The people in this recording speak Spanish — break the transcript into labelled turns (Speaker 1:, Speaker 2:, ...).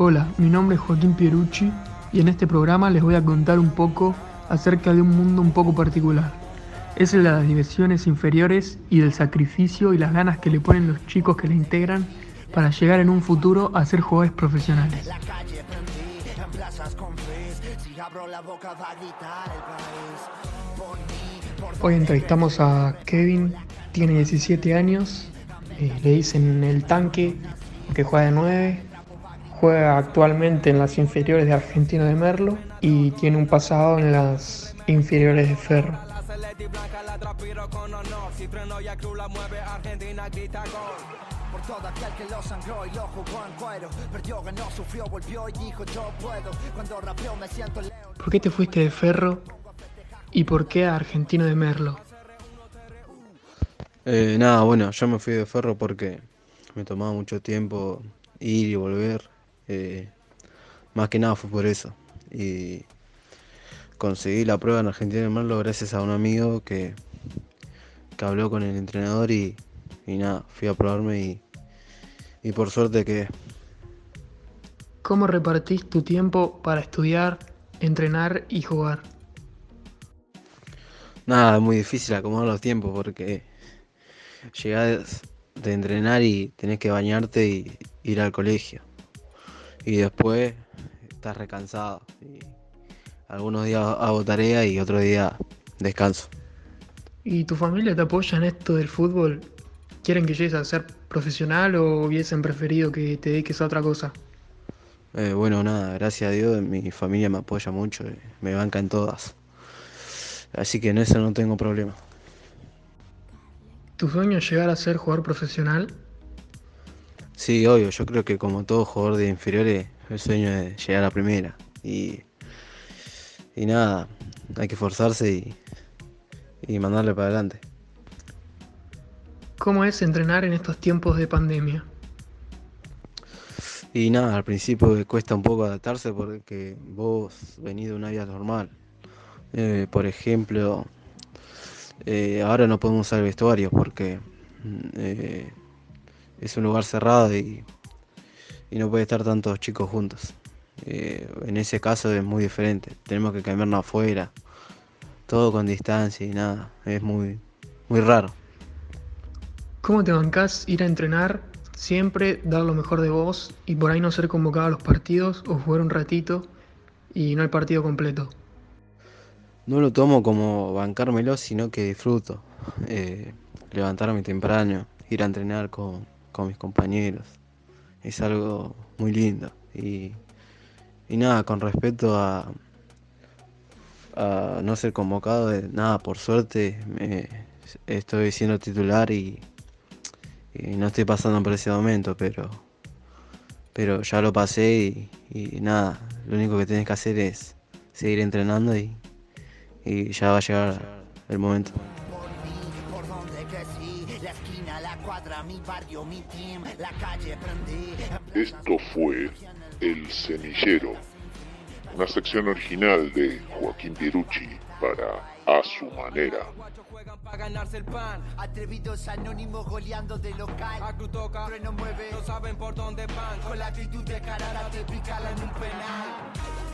Speaker 1: Hola, mi nombre es Joaquín Pierucci y en este programa les voy a contar un poco acerca de un mundo un poco particular. Es el de las divisiones inferiores y del sacrificio y las ganas que le ponen los chicos que le integran para llegar en un futuro a ser jugadores profesionales. Hoy entrevistamos a Kevin, tiene 17 años, eh, le dicen el tanque, que juega de 9, juega actualmente en las inferiores de Argentino de Merlo y tiene un pasado en las inferiores de Ferro. ¿Por qué te fuiste de Ferro y por qué a Argentino de Merlo?
Speaker 2: Eh, nada, bueno, yo me fui de Ferro porque me tomaba mucho tiempo ir y volver. Eh, más que nada fue por eso. Y conseguí la prueba en Argentina de Merlo gracias a un amigo que, que habló con el entrenador y, y nada, fui a probarme y, y por suerte que
Speaker 1: ¿Cómo repartís tu tiempo para estudiar, entrenar y jugar?
Speaker 2: Nada, es muy difícil acomodar los tiempos porque llegás de entrenar y tenés que bañarte y ir al colegio. Y después estás recansado. Y algunos días hago tarea y otro día descanso.
Speaker 1: ¿Y tu familia te apoya en esto del fútbol? ¿Quieren que llegues a ser profesional o hubiesen preferido que te dediques a otra cosa?
Speaker 2: Eh, bueno, nada, gracias a Dios mi familia me apoya mucho, y me banca en todas. Así que en eso no tengo problema.
Speaker 1: ¿Tu sueño es llegar a ser jugador profesional?
Speaker 2: Sí, obvio, yo creo que como todo jugador de inferiores, el sueño es llegar a primera. Y, y nada, hay que esforzarse y, y mandarle para adelante.
Speaker 1: ¿Cómo es entrenar en estos tiempos de pandemia?
Speaker 2: Y nada, al principio cuesta un poco adaptarse porque vos venís de una vida normal. Eh, por ejemplo, eh, ahora no podemos usar el vestuario porque mm, eh, es un lugar cerrado y, y no puede estar tantos chicos juntos. Eh, en ese caso es muy diferente. Tenemos que cambiarnos afuera, todo con distancia y nada. Es muy, muy raro.
Speaker 1: ¿Cómo te bancás ir a entrenar, siempre dar lo mejor de vos y por ahí no ser convocado a los partidos o jugar un ratito y no el partido completo?
Speaker 2: No lo tomo como bancármelo, sino que disfruto. Eh, levantarme temprano, ir a entrenar con, con mis compañeros. Es algo muy lindo. Y, y nada, con respecto a, a no ser convocado, eh, nada, por suerte me- estoy siendo titular y, no estoy pasando por ese momento, pero, pero ya lo pasé y, y nada, lo único que tienes que hacer es seguir entrenando y, y ya va a llegar el momento.
Speaker 3: Mi barrio, mi team, la calle prendí.
Speaker 4: Esto fue El Semillero, una sección original de Joaquín Pierucci para A Su Manera.
Speaker 3: Atrevidos anónimos goleando de local. Pero no mueve, no saben por dónde van. Con la actitud de carara te picalan un penal.